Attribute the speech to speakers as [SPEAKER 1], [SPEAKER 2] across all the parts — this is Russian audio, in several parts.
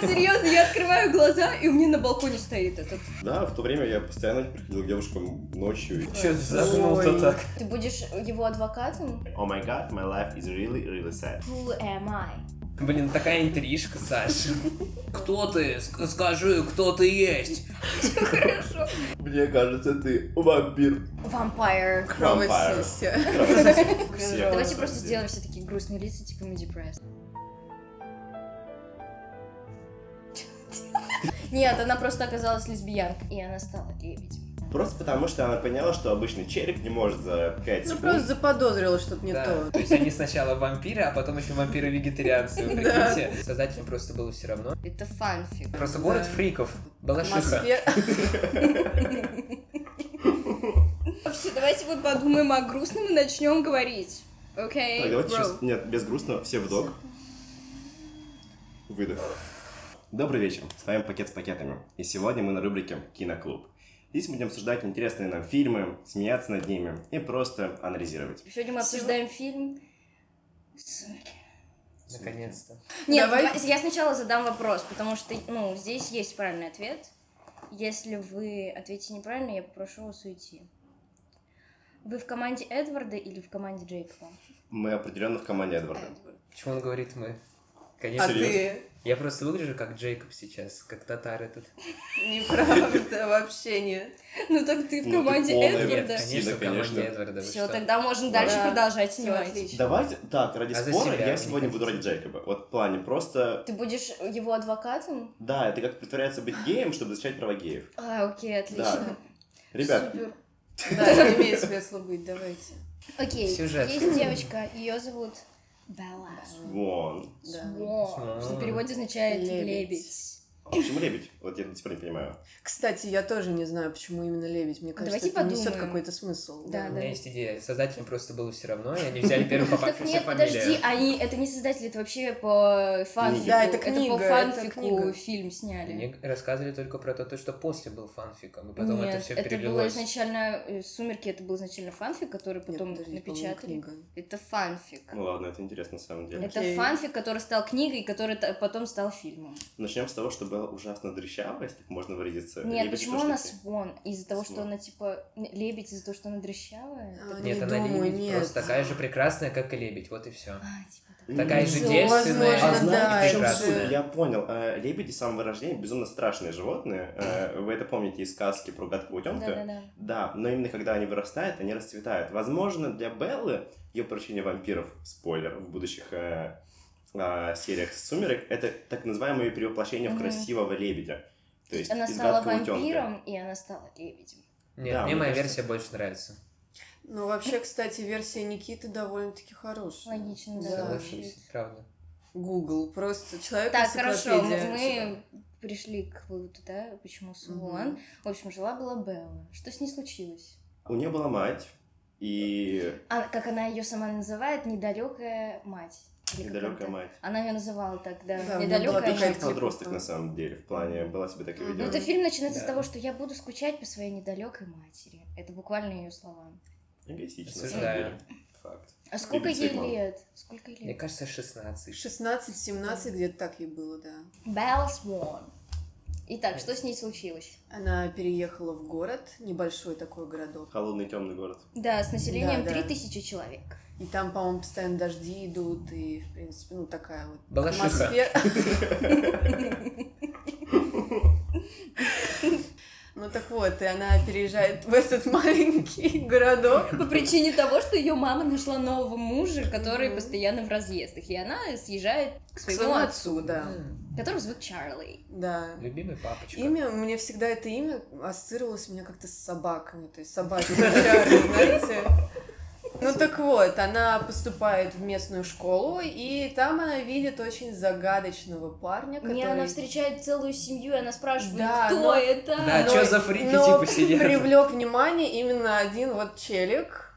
[SPEAKER 1] Нет, серьезно, я открываю глаза, и у меня на балконе стоит этот.
[SPEAKER 2] Да, в то время я постоянно приходил к девушкам ночью. и-
[SPEAKER 3] Че загнул-то
[SPEAKER 4] Ой.
[SPEAKER 3] так?
[SPEAKER 1] Ты будешь его адвокатом?
[SPEAKER 2] Oh my god, my life is really, really sad.
[SPEAKER 1] Who am I?
[SPEAKER 3] Блин, такая интрижка, Саш. Кто ты? Ск- Скажи, кто ты есть?
[SPEAKER 1] Хорошо.
[SPEAKER 2] Мне кажется, ты вампир.
[SPEAKER 1] Vampire.
[SPEAKER 4] Кровосися.
[SPEAKER 1] Давайте просто сделаем все такие грустные лица, типа мы depressed. Нет, она просто оказалась лесбиянкой, и она стала лебедем.
[SPEAKER 2] Просто потому, что она поняла, что обычный челик не может за 5
[SPEAKER 4] Ну
[SPEAKER 2] секунд.
[SPEAKER 4] просто заподозрила что-то не
[SPEAKER 3] Да.
[SPEAKER 4] то.
[SPEAKER 3] То есть они сначала вампиры, а потом еще вампиры-вегетарианцы. Прикиньте? Создателям просто было все равно.
[SPEAKER 1] Это фанфик.
[SPEAKER 3] Просто город фриков. Балашиха.
[SPEAKER 1] Все, давайте вот подумаем о грустном и начнем говорить. Окей,
[SPEAKER 2] давайте
[SPEAKER 1] bro.
[SPEAKER 2] сейчас... Нет, без грустного. Все вдох. Выдох. Добрый вечер. С вами Пакет с пакетами. И сегодня мы на рубрике Киноклуб. Здесь мы будем обсуждать интересные нам фильмы, смеяться над ними и просто анализировать.
[SPEAKER 1] Сегодня мы обсуждаем фильм «Сумерки».
[SPEAKER 3] Наконец-то.
[SPEAKER 1] Нет,
[SPEAKER 4] Давай.
[SPEAKER 1] я сначала задам вопрос, потому что, ну, здесь есть правильный ответ. Если вы ответите неправильно, я попрошу вас уйти. Вы в команде Эдварда или в команде Джейкоба?
[SPEAKER 2] Мы определенно в команде Эдварда.
[SPEAKER 3] Почему он говорит мы?
[SPEAKER 4] А
[SPEAKER 3] Конечно.
[SPEAKER 4] ты?
[SPEAKER 3] Я просто выгляжу как Джейкоб сейчас, как татар этот.
[SPEAKER 4] Неправда, вообще нет.
[SPEAKER 1] Ну так ты в
[SPEAKER 2] Ну,
[SPEAKER 1] команде Эдварда.
[SPEAKER 2] Конечно,
[SPEAKER 3] конечно, в команде
[SPEAKER 2] конечно.
[SPEAKER 3] Эдварда.
[SPEAKER 1] Все, тогда можно дальше
[SPEAKER 4] Да.
[SPEAKER 1] продолжать снимать.
[SPEAKER 2] Давайте, так, ради
[SPEAKER 3] А
[SPEAKER 2] спора я
[SPEAKER 3] не
[SPEAKER 2] сегодня буду ради Джейкоба. Вот в плане просто...
[SPEAKER 1] Ты будешь его адвокатом?
[SPEAKER 2] Да, это как притворяться быть геем, чтобы защищать права геев.
[SPEAKER 1] А, окей, отлично.
[SPEAKER 2] Ребят.
[SPEAKER 4] Да, имеет смысл быть, давайте.
[SPEAKER 1] Окей,
[SPEAKER 3] Сюжет.
[SPEAKER 1] есть девочка, ее зовут Белла.
[SPEAKER 2] вон.
[SPEAKER 4] Да.
[SPEAKER 1] Во, что в переводе означает
[SPEAKER 4] Лебедь.
[SPEAKER 1] лебедь.
[SPEAKER 2] А почему лебедь? Вот я до сих пор не понимаю.
[SPEAKER 4] Кстати, я тоже не знаю, почему именно лебедь. Мне кажется,
[SPEAKER 1] Давайте
[SPEAKER 4] это несет
[SPEAKER 1] подумаем.
[SPEAKER 4] какой-то смысл.
[SPEAKER 1] Да,
[SPEAKER 3] У
[SPEAKER 1] да.
[SPEAKER 3] меня есть идея. Создателям просто было все равно, и они взяли первую попавшуюся
[SPEAKER 1] нет, подожди,
[SPEAKER 3] фамилию.
[SPEAKER 1] они, это не создатели, это вообще по фанфику.
[SPEAKER 4] Да, это
[SPEAKER 1] по
[SPEAKER 4] книга, это
[SPEAKER 1] фанфику
[SPEAKER 4] книга.
[SPEAKER 1] фильм сняли.
[SPEAKER 3] Мне рассказывали только про то, что после был фанфиком, и потом это все
[SPEAKER 1] это было
[SPEAKER 3] перелилось.
[SPEAKER 1] изначально э, «Сумерки», это был изначально фанфик, который потом напечатали. Это фанфик.
[SPEAKER 2] Ну ладно, это интересно на самом деле.
[SPEAKER 1] Это фанфик, который стал книгой, который потом стал фильмом.
[SPEAKER 2] Начнем с того, что была ужасно дрыщавая, если так можно выразиться.
[SPEAKER 1] Нет,
[SPEAKER 2] Лебедь
[SPEAKER 1] почему
[SPEAKER 2] тоже
[SPEAKER 1] она свон? Из-за того, что она типа лебедь, из-за того, что она дрыщавая?
[SPEAKER 4] А,
[SPEAKER 1] Так-
[SPEAKER 3] Нет,
[SPEAKER 4] Не
[SPEAKER 3] она
[SPEAKER 4] думаю,
[SPEAKER 3] лебедь,
[SPEAKER 4] нет.
[SPEAKER 3] просто такая же прекрасная, как и лебедь, вот и все.
[SPEAKER 1] А, типа так.
[SPEAKER 3] Такая же девственная,
[SPEAKER 4] возможно,
[SPEAKER 2] А
[SPEAKER 4] да,
[SPEAKER 2] знаете,
[SPEAKER 4] это
[SPEAKER 2] суть? Я понял. Э, Лебеди с самого рождения безумно страшные животные. Э, Вы это помните из сказки про гадкого утенка?
[SPEAKER 1] Да-да-да.
[SPEAKER 2] Да, но именно когда они вырастают, они расцветают. Возможно, для Беллы ее прощение вампиров, спойлер, в будущих э, а, сериях «Сумерек», это так называемое перевоплощение в красивого лебедя. То есть
[SPEAKER 1] Она стала
[SPEAKER 2] утенка.
[SPEAKER 1] вампиром, и она стала лебедем.
[SPEAKER 3] Нет,
[SPEAKER 2] Да,
[SPEAKER 3] мне моя
[SPEAKER 2] кажется-
[SPEAKER 3] версия больше нравится.
[SPEAKER 4] Ну, вообще, кстати, версия Никиты довольно-таки хорошая.
[SPEAKER 1] Логично, да.
[SPEAKER 3] Соглашусь, правда.
[SPEAKER 4] Google, просто человек
[SPEAKER 1] Так, хорошо, мы, пришли к выводу, да, почему Свон. В общем, жила-была Белла. Что с ней случилось?
[SPEAKER 2] У нее была мать, и
[SPEAKER 1] А, как она ее сама называет, недалекая мать.
[SPEAKER 2] Недалекая
[SPEAKER 1] это?
[SPEAKER 2] мать.
[SPEAKER 1] Она ее называла так, да.
[SPEAKER 4] Да,
[SPEAKER 1] недалекая
[SPEAKER 4] такая
[SPEAKER 1] мать.
[SPEAKER 4] типа-
[SPEAKER 2] Подросток, на самом деле, в плане, была себе так и.
[SPEAKER 1] Ну, это фильм начинается с
[SPEAKER 3] Да.
[SPEAKER 1] того, что я буду скучать по своей недалекой матери. Это буквально ее слова.
[SPEAKER 2] Эгоистично,
[SPEAKER 3] Осуждаю.
[SPEAKER 2] Факт.
[SPEAKER 1] А сколько ей лет? Сколько ей
[SPEAKER 3] Мне
[SPEAKER 1] лет?
[SPEAKER 3] кажется, 16.
[SPEAKER 4] 16-17 где-то так ей было, да.
[SPEAKER 1] Белла Свон. Итак, что с ней случилось?
[SPEAKER 4] Она переехала в город, небольшой такой городок.
[SPEAKER 2] Холодный темный город.
[SPEAKER 1] Да, с населением
[SPEAKER 4] Да, да.
[SPEAKER 1] 3000 человек.
[SPEAKER 4] И там, по-моему, постоянно дожди идут, и, в принципе, ну, такая вот
[SPEAKER 3] Балашиха.
[SPEAKER 4] атмосфера. Ну так вот, и она переезжает в этот маленький городок.
[SPEAKER 1] По причине того, что ее мама нашла нового мужа, который постоянно в разъездах. И она съезжает к
[SPEAKER 4] К
[SPEAKER 1] своему отцу,
[SPEAKER 4] отцу, да.
[SPEAKER 3] М,
[SPEAKER 1] которого зовут Чарли.
[SPEAKER 4] Да.
[SPEAKER 3] Любимый папочка.
[SPEAKER 4] Имя, мне всегда это имя ассоциировалось у меня как-то с собаками, то есть собаки, знаете. Ну так вот, она поступает в местную школу, и там она видит очень загадочного парня, который...
[SPEAKER 1] Мне она встречает целую семью, и она спрашивает,
[SPEAKER 4] Да,
[SPEAKER 1] кто
[SPEAKER 4] но-
[SPEAKER 1] это?
[SPEAKER 3] Да,
[SPEAKER 4] Но-
[SPEAKER 3] чё за фрики
[SPEAKER 4] но
[SPEAKER 3] типа сидят?
[SPEAKER 4] привлек внимание именно один вот челик.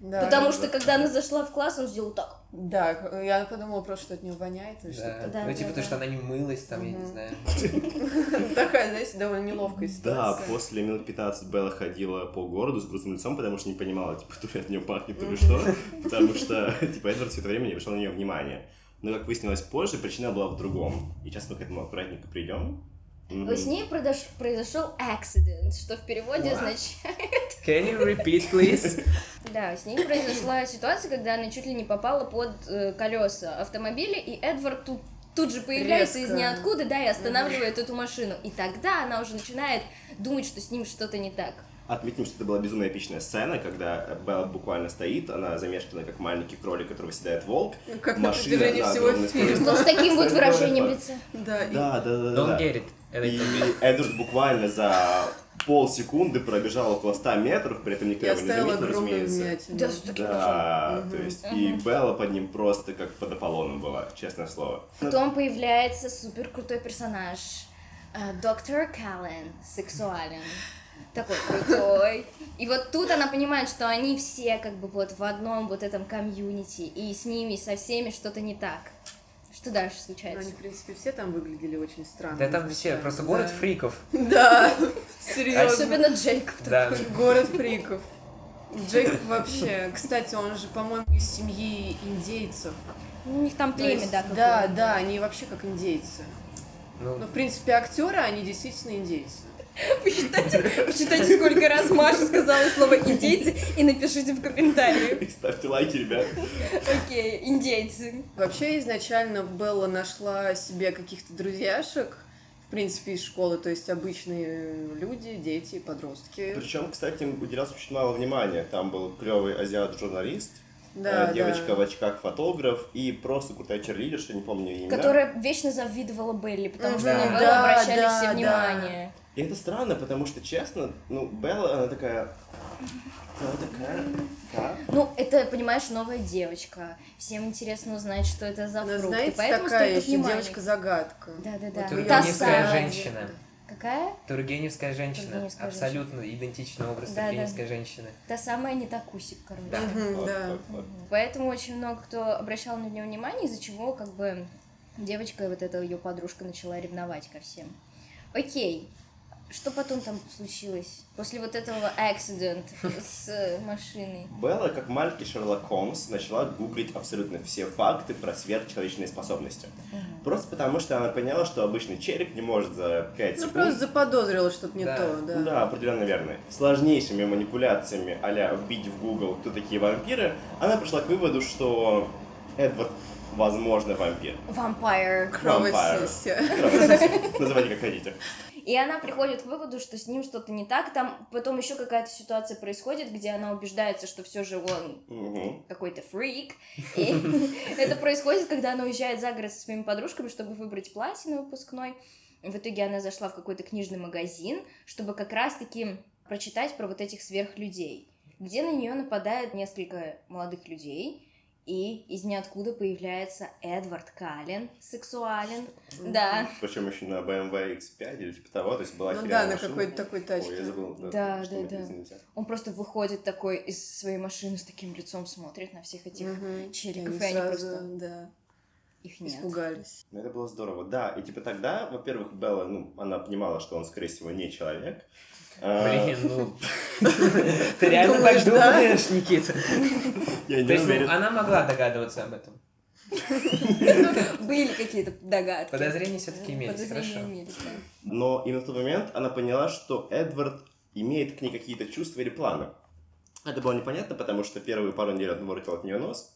[SPEAKER 4] Да.
[SPEAKER 1] Потому что когда она зашла в класс, он сделал так.
[SPEAKER 4] Да, я подумала просто, что от нее воняет или
[SPEAKER 3] Да.
[SPEAKER 4] что-то.
[SPEAKER 1] Да,
[SPEAKER 3] ну,
[SPEAKER 1] да,
[SPEAKER 3] типа,
[SPEAKER 1] да.
[SPEAKER 3] то, что она не мылась, там, я не знаю.
[SPEAKER 4] Такая, знаете, довольно неловкая
[SPEAKER 2] Да,
[SPEAKER 4] ситуация.
[SPEAKER 2] после минут 15 Белла ходила по городу с грустным лицом, потому что не понимала, типа, то ли от нее пахнет, то ли что. Потому что, типа, Эдвард все это время не обращал на нее внимания. Но, как выяснилось позже, причина была в другом. И сейчас мы к этому аккуратненько придем. Мгм.
[SPEAKER 1] С ней продош- произошел accident, что в переводе
[SPEAKER 2] What?
[SPEAKER 1] означает...
[SPEAKER 3] Can you repeat, please?
[SPEAKER 1] Да, с ней произошла ситуация, когда она чуть ли не попала под э, колеса автомобиля, и Эдвард тут, тут же появляется из
[SPEAKER 4] Резко.
[SPEAKER 1] ниоткуда, да, и останавливает эту машину. И тогда она уже начинает думать, что с ним что-то не так.
[SPEAKER 2] Отметим, что это была безумно эпичная сцена, когда Белла буквально стоит, она замешана как маленький кролик, который выседает волк.
[SPEAKER 4] Как на
[SPEAKER 2] Машина
[SPEAKER 4] протяжении
[SPEAKER 2] на
[SPEAKER 4] всего фильма.
[SPEAKER 1] С таким вот выражением лица.
[SPEAKER 4] Да, и
[SPEAKER 2] Да, да, да.
[SPEAKER 3] Don't
[SPEAKER 2] да.
[SPEAKER 3] get it. Это
[SPEAKER 2] И Эдвард буквально за полсекунды пробежал около 100 метров, при этом никто
[SPEAKER 4] я
[SPEAKER 2] его не заметил, разумеется.
[SPEAKER 4] вмятину.
[SPEAKER 1] Да,
[SPEAKER 2] то есть и Белла под ним просто как под Аполлоном была, честное слово.
[SPEAKER 1] Потом появляется супер крутой персонаж. э, Доктор Каллен, сексуален. Такой крутой. И вот тут она понимает, что они все как бы вот в одном вот этом комьюнити, и с ними со всеми что-то не так. Что дальше
[SPEAKER 4] Ну,
[SPEAKER 1] случается?
[SPEAKER 4] Они, в принципе, все там выглядели очень странно.
[SPEAKER 3] Да там все, просто город
[SPEAKER 4] Да.
[SPEAKER 3] фриков.
[SPEAKER 4] Да, серьезно.
[SPEAKER 1] Особенно Джейкоб.
[SPEAKER 3] Да.
[SPEAKER 4] Город фриков. Джейк вообще, кстати, он же, по-моему, из семьи индейцев.
[SPEAKER 1] У них там племя,
[SPEAKER 4] есть,
[SPEAKER 1] да,
[SPEAKER 4] Да,
[SPEAKER 1] какое-то.
[SPEAKER 4] да, они вообще как индейцы.
[SPEAKER 3] Ну,
[SPEAKER 4] Ну, в принципе, актеры, они действительно индейцы.
[SPEAKER 1] Посчитайте, посчитайте, сколько раз Маша сказала слово индейцы и напишите в комментариях.
[SPEAKER 2] Ставьте лайки, ребят.
[SPEAKER 1] Окей, индейцы.
[SPEAKER 4] Вообще, изначально Белла нашла себе каких-то друзьяшек, в принципе, из школы, то есть обычные люди, дети, подростки.
[SPEAKER 2] Причем, кстати, им уделялось очень мало внимания. Там был клевый азиат-журналист,
[SPEAKER 4] Да,
[SPEAKER 2] э, девочка
[SPEAKER 4] да.
[SPEAKER 2] в очках фотограф и просто крутая черлидерша, не помню ее имя.
[SPEAKER 1] Которая вечно завидовала Белли, потому что на. Беллу
[SPEAKER 4] Да,
[SPEAKER 1] обращали
[SPEAKER 4] да,
[SPEAKER 1] все
[SPEAKER 4] да.
[SPEAKER 2] И это странно, потому что, честно, ну, Белла, она такая... Она такая... Да?
[SPEAKER 1] Ну, это, понимаешь, новая девочка. Всем интересно узнать, что это за
[SPEAKER 4] Она,
[SPEAKER 1] фрукт. и
[SPEAKER 4] знаете,
[SPEAKER 1] поэтому
[SPEAKER 4] такая еще девочка-загадка.
[SPEAKER 1] Да-да-да.
[SPEAKER 4] Вот
[SPEAKER 3] Тургеневская
[SPEAKER 1] самая.
[SPEAKER 3] женщина.
[SPEAKER 1] Какая?
[SPEAKER 3] Тургеневская женщина.
[SPEAKER 1] Тургеневская
[SPEAKER 3] Абсолютно идентичный образ
[SPEAKER 1] Да, да.
[SPEAKER 3] Тургеневской женщины.
[SPEAKER 1] Та самая не такусик, короче.
[SPEAKER 3] Да.
[SPEAKER 2] Вот,
[SPEAKER 4] да.
[SPEAKER 2] вот, вот.
[SPEAKER 1] Поэтому очень много кто обращал на нее внимание, из-за чего как бы девочка, вот эта ее подружка, начала ревновать ко всем. Окей, что потом там случилось? После вот этого accident с машиной.
[SPEAKER 2] Белла, как маленький Шерлок Холмс, начала гуглить абсолютно все факты про сверхчеловечные способности. Просто потому, что она поняла, что обычный челик не может за 5
[SPEAKER 4] Ну,
[SPEAKER 2] секунд...
[SPEAKER 4] просто заподозрила что-то не
[SPEAKER 3] Да.
[SPEAKER 4] то, да.
[SPEAKER 2] Да, определенно верно. Сложнейшими манипуляциями а вбить в Google, кто такие вампиры, она пришла к выводу, что Эдвард, возможно, вампир.
[SPEAKER 1] Vampire.
[SPEAKER 4] Кровосися.
[SPEAKER 2] Называйте как хотите.
[SPEAKER 1] И она приходит к выводу, что с ним что-то не так. Там потом еще какая-то ситуация происходит, где она убеждается, что все же он какой-то фрик. И это происходит, когда она уезжает за город со своими подружками, чтобы выбрать платье на выпускной. В итоге она зашла в какой-то книжный магазин, чтобы как раз-таки прочитать про вот этих сверхлюдей, где на нее нападает несколько молодых людей, и из ниоткуда появляется Эдвард Каллен, сексуален. Да,
[SPEAKER 2] Причем еще на BMW X5 или типа того, то есть была
[SPEAKER 4] Ну да, на какой-то такой
[SPEAKER 2] Ой,
[SPEAKER 4] тачке.
[SPEAKER 2] я забыл.
[SPEAKER 1] Да, да, да. он просто выходит такой из своей машины с таким лицом, смотрит на всех этих
[SPEAKER 4] Они
[SPEAKER 1] и они просто...
[SPEAKER 4] да,
[SPEAKER 1] Их нет.
[SPEAKER 4] испугались.
[SPEAKER 2] Ну, это было здорово, да. И типа тогда, во-первых, Белла, ну, она понимала, что он, скорее всего, не человек. А,
[SPEAKER 3] Блин, ну... Ты реально так думаешь, Никита?
[SPEAKER 2] Я не
[SPEAKER 3] То есть, ну,
[SPEAKER 2] уверен.
[SPEAKER 3] она могла догадываться об этом.
[SPEAKER 1] Были какие-то догадки.
[SPEAKER 3] Подозрения все-таки имелись, хорошо.
[SPEAKER 2] Но именно в тот момент она поняла, что Эдвард имеет к ней какие-то чувства или планы. Это было непонятно, потому что первые пару недель он воротил от нее нос,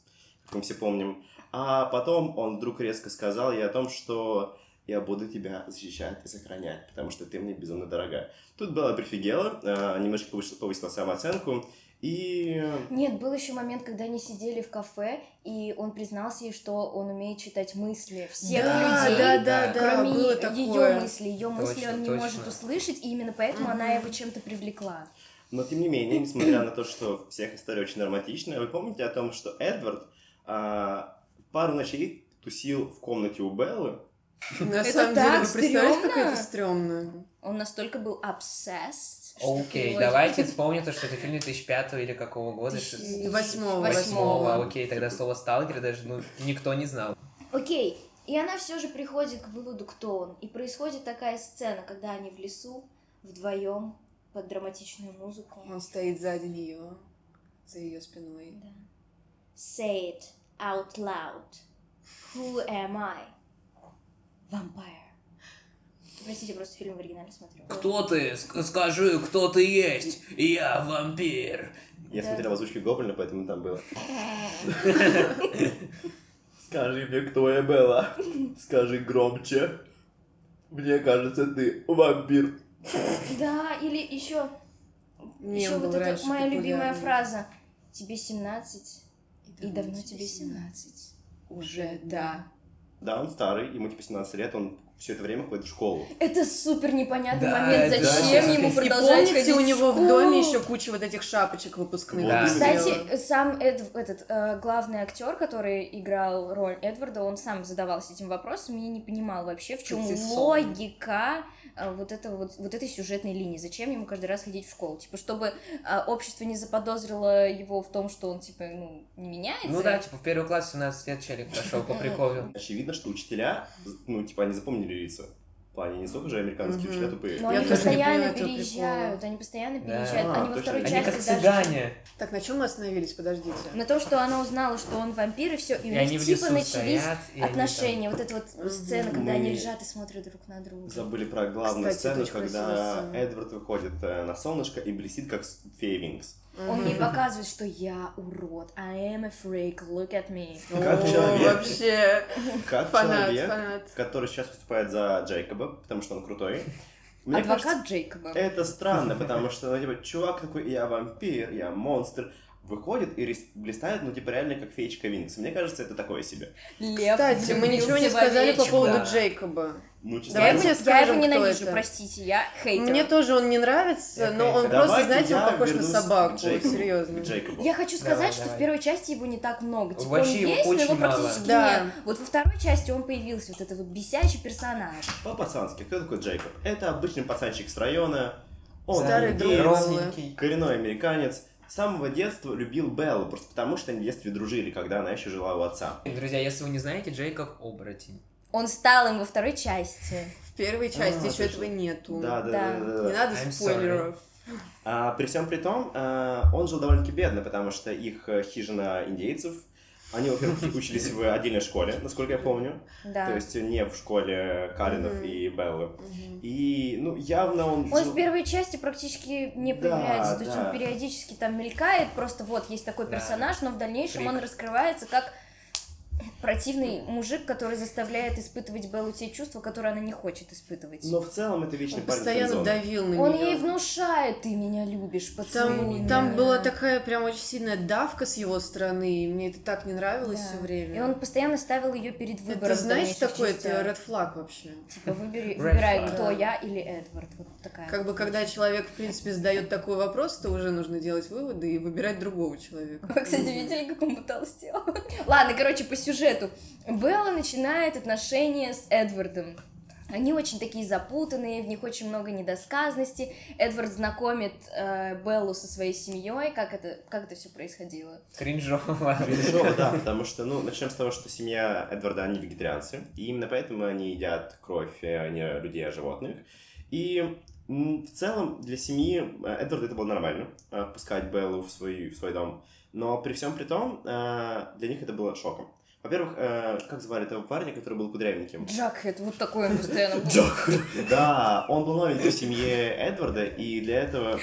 [SPEAKER 2] как мы все помним. А потом он вдруг резко сказал ей о том, что я буду тебя защищать и сохранять, потому что ты мне безумно дорога. Тут Белла прифигела, э, немножко повысила, повысила самооценку, и...
[SPEAKER 1] Нет, был еще момент, когда они сидели в кафе, и он признался ей, что он умеет читать мысли всех
[SPEAKER 4] Да,
[SPEAKER 1] людей,
[SPEAKER 4] да, да, да,
[SPEAKER 1] кроме
[SPEAKER 4] было
[SPEAKER 1] ее
[SPEAKER 4] такое.
[SPEAKER 1] мысли. Ее мысли
[SPEAKER 3] Точно,
[SPEAKER 1] он не
[SPEAKER 3] точно.
[SPEAKER 1] может услышать, и именно поэтому она его чем-то привлекла.
[SPEAKER 2] Но тем не менее, несмотря на то, что всех история очень романтичная, вы помните о том, что Эдвард а, пару ночей тусил в комнате у Беллы,
[SPEAKER 4] На
[SPEAKER 1] Это
[SPEAKER 4] самом
[SPEAKER 1] так
[SPEAKER 4] деле, вы представляете,
[SPEAKER 1] стрёмно.
[SPEAKER 4] как это стрёмно?
[SPEAKER 1] Он настолько был obsessed, что
[SPEAKER 3] Окей,
[SPEAKER 1] его-
[SPEAKER 3] давайте вспомним то, что это фильм 2005 или какого года?
[SPEAKER 4] Восьмого.
[SPEAKER 3] Восьмого, окей, тогда слово «сталкер» даже ну, никто не знал.
[SPEAKER 1] Окей, и она все же приходит к выводу, кто он. И происходит такая сцена, когда они в лесу вдвоем под драматичную музыку.
[SPEAKER 4] Он стоит сзади нее, за ее спиной.
[SPEAKER 1] Да. Say it out loud. Who am I? Vampire. Простите, просто фильм в оригинале смотрю.
[SPEAKER 3] Кто ты? Ск- Скажи, кто ты есть? Я вампир.
[SPEAKER 2] Я
[SPEAKER 1] Да.
[SPEAKER 2] смотрел озвучки Гоблина, поэтому там было. Скажи мне, кто я была. Скажи громче. Мне кажется, ты вампир.
[SPEAKER 1] Да, или еще, еще вот эта моя любимая фраза. Тебе 17, и давно тебе 17.
[SPEAKER 4] Уже, да.
[SPEAKER 2] Да, он старый, ему типа 17 лет, он все это время ходит в школу.
[SPEAKER 1] Это супер непонятный
[SPEAKER 3] Да,
[SPEAKER 1] момент,
[SPEAKER 3] это
[SPEAKER 1] зачем
[SPEAKER 3] очень
[SPEAKER 1] ему продолжать ходить
[SPEAKER 4] у него в доме еще куча вот этих шапочек выпускных.
[SPEAKER 2] Вот
[SPEAKER 3] Да.
[SPEAKER 1] Кстати, сам Эд- этот э, главный актер, который играл роль Эдварда, он сам задавался этим вопросом и не понимал вообще, в чем
[SPEAKER 4] Кстати, сон.
[SPEAKER 1] логика вот этого вот, вот этой сюжетной линии. Зачем ему каждый раз ходить в школу? Типа, чтобы э, общество не заподозрило его в том, что он типа ну не меняется.
[SPEAKER 3] Ну да, типа в первый класс 17 лет челик пошел по приколу.
[SPEAKER 2] Очевидно, что учителя, ну, типа, они запомнили лица. Плане не столько же американские учителя тупые.
[SPEAKER 1] Но они постоянно переезжают, они постоянно переезжают. Они во второй части
[SPEAKER 3] как
[SPEAKER 1] даже...
[SPEAKER 4] Так, на чем мы остановились? Подождите.
[SPEAKER 1] На том, что она узнала, что он вампир, и все, и,
[SPEAKER 3] И
[SPEAKER 1] у них типа начались отношения. Вот эта вот сцена, когда они лежат и смотрят друг на друга.
[SPEAKER 2] Забыли про главную сцену, когда. Эдвард выходит э, на солнышко и блестит, как с- фея Винкс.
[SPEAKER 1] Он мне показывает, что я урод. I am a freak, look at me.
[SPEAKER 2] Как
[SPEAKER 4] О,
[SPEAKER 2] человек.
[SPEAKER 4] Вообще,
[SPEAKER 2] Как
[SPEAKER 4] фанат,
[SPEAKER 2] человек,
[SPEAKER 4] фанат.
[SPEAKER 2] который сейчас выступает за Джейкоба, потому что он крутой. Мне
[SPEAKER 1] Адвокат
[SPEAKER 2] кажется,
[SPEAKER 1] Джейкоба.
[SPEAKER 2] это странно, потому что, ну, типа, чувак такой, я вампир, я монстр, выходит и рис- блистает, ну, типа, реально как феечка Винкс. Мне кажется, это такое себе.
[SPEAKER 1] Лев
[SPEAKER 4] Кстати, мы ничего не сказали по поводу
[SPEAKER 3] Да.
[SPEAKER 4] Джейкоба.
[SPEAKER 2] Ну, честно
[SPEAKER 1] Я его,
[SPEAKER 4] Давайте
[SPEAKER 1] я
[SPEAKER 4] скажем,
[SPEAKER 1] его
[SPEAKER 4] кто
[SPEAKER 1] ненавижу,
[SPEAKER 4] это.
[SPEAKER 1] простите, я хейтер.
[SPEAKER 4] Мне тоже он не нравится,
[SPEAKER 3] Я
[SPEAKER 4] но
[SPEAKER 3] хейтер.
[SPEAKER 4] он просто,
[SPEAKER 2] Давайте
[SPEAKER 4] знаете, он
[SPEAKER 2] я
[SPEAKER 4] похож на собаку,
[SPEAKER 2] Джейкобу.
[SPEAKER 4] серьезно.
[SPEAKER 2] Джейкобу.
[SPEAKER 1] Я хочу сказать,
[SPEAKER 3] Давай,
[SPEAKER 1] что
[SPEAKER 3] давай.
[SPEAKER 1] в первой части его не так много. Типа
[SPEAKER 3] Вообще
[SPEAKER 1] он
[SPEAKER 3] его
[SPEAKER 1] есть, но его
[SPEAKER 3] очень мало.
[SPEAKER 1] практически
[SPEAKER 4] Да.
[SPEAKER 1] нет. Вот во второй части он появился, вот этот вот бесячий персонаж.
[SPEAKER 2] По-пацански, кто такой Джейкоб? Это обычный пацанчик с района. Он
[SPEAKER 4] Старый друг.
[SPEAKER 2] Коренной американец. С самого детства любил Беллу, просто потому что они в детстве дружили, когда она еще жила у отца.
[SPEAKER 3] Друзья, если вы не знаете, Джейкоб оборотень.
[SPEAKER 1] Он стал им во второй части.
[SPEAKER 4] В первой части
[SPEAKER 2] А,
[SPEAKER 4] еще этого нету.
[SPEAKER 2] Да, да,
[SPEAKER 1] Да.
[SPEAKER 2] да, да,
[SPEAKER 4] Не надо
[SPEAKER 3] I'm
[SPEAKER 4] спойлеров.
[SPEAKER 2] А, при всем при том, а, он жил довольно-таки бедно, потому что их э, хижина индейцев, они, во-первых, учились в отдельной школе, насколько я помню.
[SPEAKER 1] Да.
[SPEAKER 2] То есть не в школе Каринов
[SPEAKER 4] Мгм.
[SPEAKER 2] и Беллы.
[SPEAKER 4] Мгм.
[SPEAKER 2] И, ну, явно он...
[SPEAKER 1] Он
[SPEAKER 2] жил-
[SPEAKER 1] в первой части практически не появляется, то есть
[SPEAKER 2] да.
[SPEAKER 1] он периодически там мелькает, просто вот есть такой
[SPEAKER 3] Да.
[SPEAKER 1] персонаж, но в дальнейшем
[SPEAKER 3] Фрик.
[SPEAKER 1] он раскрывается как противный мужик, который заставляет испытывать Беллу те чувства, которые она не хочет испытывать.
[SPEAKER 2] Но в целом это вечный
[SPEAKER 4] Он
[SPEAKER 2] парень
[SPEAKER 4] постоянно
[SPEAKER 2] френдзоны.
[SPEAKER 4] давил на
[SPEAKER 1] Он
[SPEAKER 4] нее.
[SPEAKER 1] ей внушает, ты меня любишь, поцелуй
[SPEAKER 4] Там,
[SPEAKER 1] меня».
[SPEAKER 4] там была такая прям очень сильная давка с его стороны, и мне это так не нравилось
[SPEAKER 1] Да.
[SPEAKER 4] все время.
[SPEAKER 1] И он постоянно ставил ее перед выбором.
[SPEAKER 4] это знаешь такой это red flag вообще.
[SPEAKER 1] Типа выбери,
[SPEAKER 3] Red
[SPEAKER 1] выбирай,
[SPEAKER 3] flag.
[SPEAKER 1] кто
[SPEAKER 4] Да.
[SPEAKER 1] я или Эдвард. Вот такая.
[SPEAKER 4] Как бы когда человек, в принципе, задает такой вопрос, то уже нужно делать выводы и выбирать другого человека.
[SPEAKER 1] Вы, кстати, видели, как он пытался сделать? Ладно, короче, по сюжету. Белла начинает отношения с Эдвардом. Они очень такие запутанные, в них очень много недосказанности. Эдвард знакомит э, Беллу со своей семьей. Как это, как это все происходило?
[SPEAKER 3] Кринжово.
[SPEAKER 2] Кринжово, да, потому что, ну, начнем с того, что семья Эдварда, они вегетарианцы, и именно поэтому они едят кровь э, не людей, а животных. И в целом для семьи э, Эдварда это было нормально, э, впускать Беллу в свой, в свой дом. Но при всем при том, для них это было шоком. Во-первых, э, как звали этого парня, который был кудрявеньким?
[SPEAKER 1] Джакхед, вот такой он постоянно был.
[SPEAKER 2] Да, он был новенький в семье Эдварда, и для этого...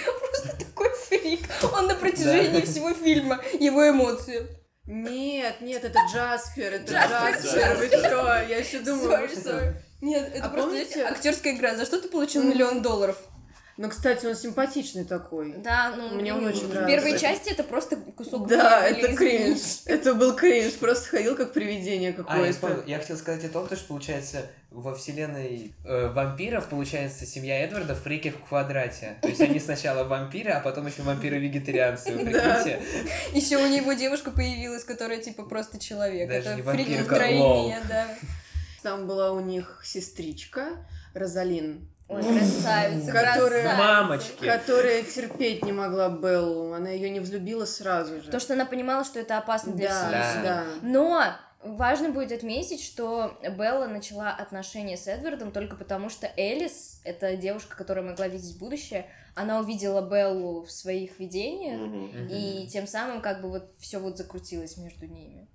[SPEAKER 1] Такой фрик. Он на протяжении всего фильма, его эмоции.
[SPEAKER 4] Нет, нет, это Джаспер, это
[SPEAKER 1] Джаспер,
[SPEAKER 4] вы что? Я еще может,
[SPEAKER 1] sorry. Нет, это
[SPEAKER 4] А
[SPEAKER 1] просто
[SPEAKER 4] помните-
[SPEAKER 1] актерская игра. За что ты получил миллион долларов?
[SPEAKER 4] Ну, кстати, он симпатичный такой.
[SPEAKER 1] Да, ну
[SPEAKER 4] Мне он очень
[SPEAKER 1] в
[SPEAKER 4] нравится.
[SPEAKER 1] первой части это просто кусок
[SPEAKER 4] Да, это кринж. Это был кринж. Просто ходил как привидение
[SPEAKER 3] А, я,
[SPEAKER 4] какое-то.
[SPEAKER 3] вспомнил. я хотел сказать о том, то, что получается во вселенной э, вампиров, получается, семья Эдварда фрики в квадрате. То есть они сначала вампиры, а потом еще вампиры-вегетарианцы, прикиньте.
[SPEAKER 1] Еще у него девушка появилась, которая типа просто человек. Это фрики
[SPEAKER 3] вампирка,
[SPEAKER 1] вдвойне, да.
[SPEAKER 4] Там была у них сестричка Розалин,
[SPEAKER 1] Ой, красавица,
[SPEAKER 4] Которая-
[SPEAKER 1] красавица.
[SPEAKER 3] Мамочки.
[SPEAKER 4] которая терпеть не могла Беллу. Она ее не взлюбила сразу же.
[SPEAKER 1] То, что она понимала, что это опасно для
[SPEAKER 4] да,
[SPEAKER 1] семьи.
[SPEAKER 4] да.
[SPEAKER 1] Но важно будет отметить, что Белла начала отношения с Эдвардом только потому, что Элис, это девушка, которая могла видеть будущее, она увидела Беллу в своих видениях.
[SPEAKER 2] Мгм.
[SPEAKER 1] и тем самым как бы вот все вот закрутилось между ними.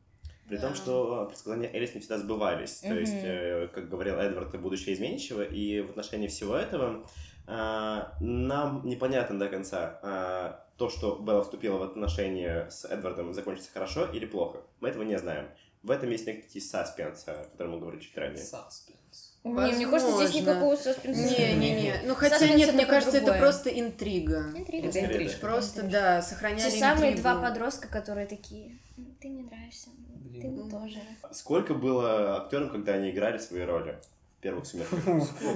[SPEAKER 2] При
[SPEAKER 4] Да.
[SPEAKER 2] том, что предсказания Элис не всегда сбывались. То есть, э, как говорил Эдвард, это будущее изменчиво, и в отношении всего этого а, нам непонятно до конца, а, то, что Белла вступила в отношения с Эдвардом, закончится хорошо или плохо. Мы этого не знаем. В этом есть некий саспенс, о котором мы говорили чуть ранее.
[SPEAKER 3] Саспенс.
[SPEAKER 1] Не, мне кажется, здесь
[SPEAKER 4] Возможно.
[SPEAKER 1] никакого саспенса нет.
[SPEAKER 4] Не-не-не. Ну, хотя
[SPEAKER 1] Саспенс
[SPEAKER 4] нет,
[SPEAKER 1] это
[SPEAKER 4] мне кажется, это
[SPEAKER 1] другое.
[SPEAKER 4] просто интрига.
[SPEAKER 1] Интрига.
[SPEAKER 3] Это интрижка.
[SPEAKER 4] Просто, да, сохраняли
[SPEAKER 1] Те самые
[SPEAKER 4] интригу.
[SPEAKER 1] два подростка, которые такие, «М, ты мне нравишься,
[SPEAKER 3] Блин.
[SPEAKER 1] ты мне тоже.
[SPEAKER 2] Сколько было актерам, когда они играли свои роли первых «Сумерках»?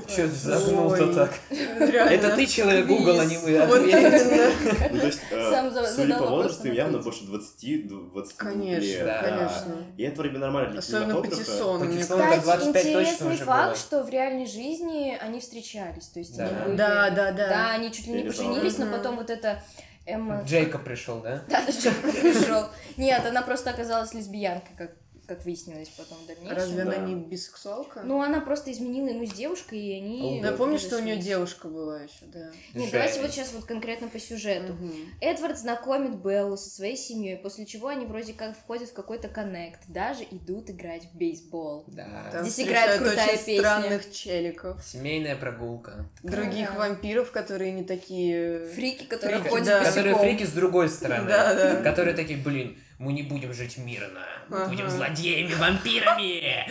[SPEAKER 3] Че загнул-то так? Это ты человек. Google, а не мы.
[SPEAKER 2] Ну, то есть, э, судя по возрасту, им явно больше 20 20
[SPEAKER 4] Конечно, конечно.
[SPEAKER 2] И это время нормально для
[SPEAKER 4] Особенно
[SPEAKER 2] кинематографа.
[SPEAKER 4] Патиссон, мне
[SPEAKER 3] Патиссон
[SPEAKER 4] кажется.
[SPEAKER 3] это 25 точно
[SPEAKER 1] интересный факт, что в реальной жизни они встречались, то есть
[SPEAKER 3] Да.
[SPEAKER 1] они были...
[SPEAKER 4] Да, да,
[SPEAKER 1] Да,
[SPEAKER 4] да.
[SPEAKER 1] они чуть ли не поженились, но потом вот это Эмма...
[SPEAKER 3] Джейкоб пришел, да?
[SPEAKER 1] Да, зачем пришел? Нет, она просто оказалась лесбиянкой, как, как выяснилось потом в дальнейшем.
[SPEAKER 4] Разве она
[SPEAKER 2] Да.
[SPEAKER 4] не бисексуалка?
[SPEAKER 1] Ну, она просто изменила ему с девушкой, и они...
[SPEAKER 4] Ну, я помню, что у нее девушка была еще, да.
[SPEAKER 1] Нет, давайте вот сейчас вот конкретно по сюжету.
[SPEAKER 4] Мгм.
[SPEAKER 1] Эдвард знакомит Беллу со своей семьей, после чего они вроде как входят в какой-то коннект, даже идут играть в бейсбол.
[SPEAKER 3] Да.
[SPEAKER 4] Там
[SPEAKER 1] Здесь играет крутая
[SPEAKER 4] очень
[SPEAKER 1] песня.
[SPEAKER 4] странных челиков.
[SPEAKER 3] Семейная прогулка.
[SPEAKER 4] Других
[SPEAKER 1] Да.
[SPEAKER 4] вампиров, которые не такие...
[SPEAKER 1] Фрики, которые
[SPEAKER 3] Фрики,
[SPEAKER 1] ходят
[SPEAKER 4] да.
[SPEAKER 3] Которые фрики с другой стороны.
[SPEAKER 4] Да, да.
[SPEAKER 3] Которые такие, блин, мы не будем жить мирно. Мы
[SPEAKER 4] Ага.
[SPEAKER 3] будем злодеями, вампирами.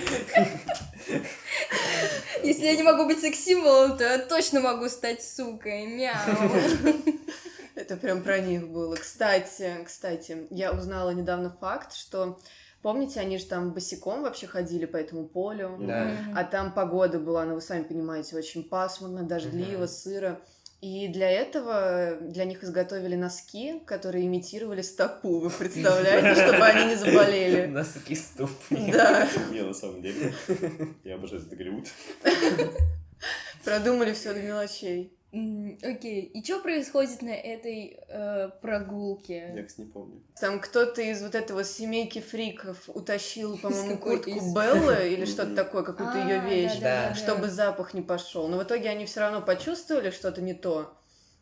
[SPEAKER 1] Если я не могу быть секс-символом, то я точно могу стать сукой. Мяу.
[SPEAKER 4] Это прям про них было. Кстати, кстати, я узнала недавно факт, что помните, они же там босиком вообще ходили по этому полю.
[SPEAKER 3] Да.
[SPEAKER 4] А там погода была, ну вы сами понимаете, очень пасмурно, дождливо,
[SPEAKER 3] Мгм.
[SPEAKER 4] сыро. И для этого для них изготовили носки, которые имитировали стопу. Вы представляете, чтобы они не заболели?
[SPEAKER 3] Носки ступни.
[SPEAKER 4] Да,
[SPEAKER 2] Не, на самом деле. Я обожаю этот Голливуд.
[SPEAKER 4] продумали все до мелочей.
[SPEAKER 1] Окей. И что происходит на этой э, прогулке?
[SPEAKER 2] Я, кстати, не помню.
[SPEAKER 4] Там кто-то из вот этого семейки фриков утащил, по-моему, куртку
[SPEAKER 1] из-
[SPEAKER 4] Беллы или что-то такое, какую-то
[SPEAKER 1] А,
[SPEAKER 4] ее вещь,
[SPEAKER 3] да,
[SPEAKER 1] да.
[SPEAKER 4] чтобы запах не пошел. Но в итоге они все равно почувствовали что-то не то.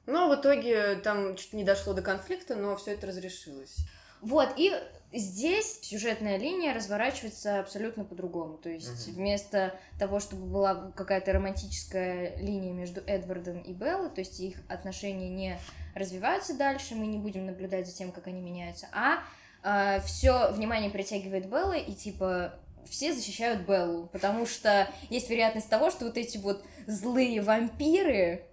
[SPEAKER 4] Но в итоге там чуть не дошло до конфликта, но все это разрешилось.
[SPEAKER 1] Вот, и здесь сюжетная линия разворачивается абсолютно по-другому. То есть
[SPEAKER 3] Мгм.
[SPEAKER 1] вместо того, чтобы была какая-то романтическая линия между Эдвардом и Беллой, то есть их отношения не развиваются дальше, мы не будем наблюдать за тем, как они меняются, а все внимание притягивает Белла, и типа все защищают Беллу, потому что есть вероятность того, что вот эти вот злые вампиры,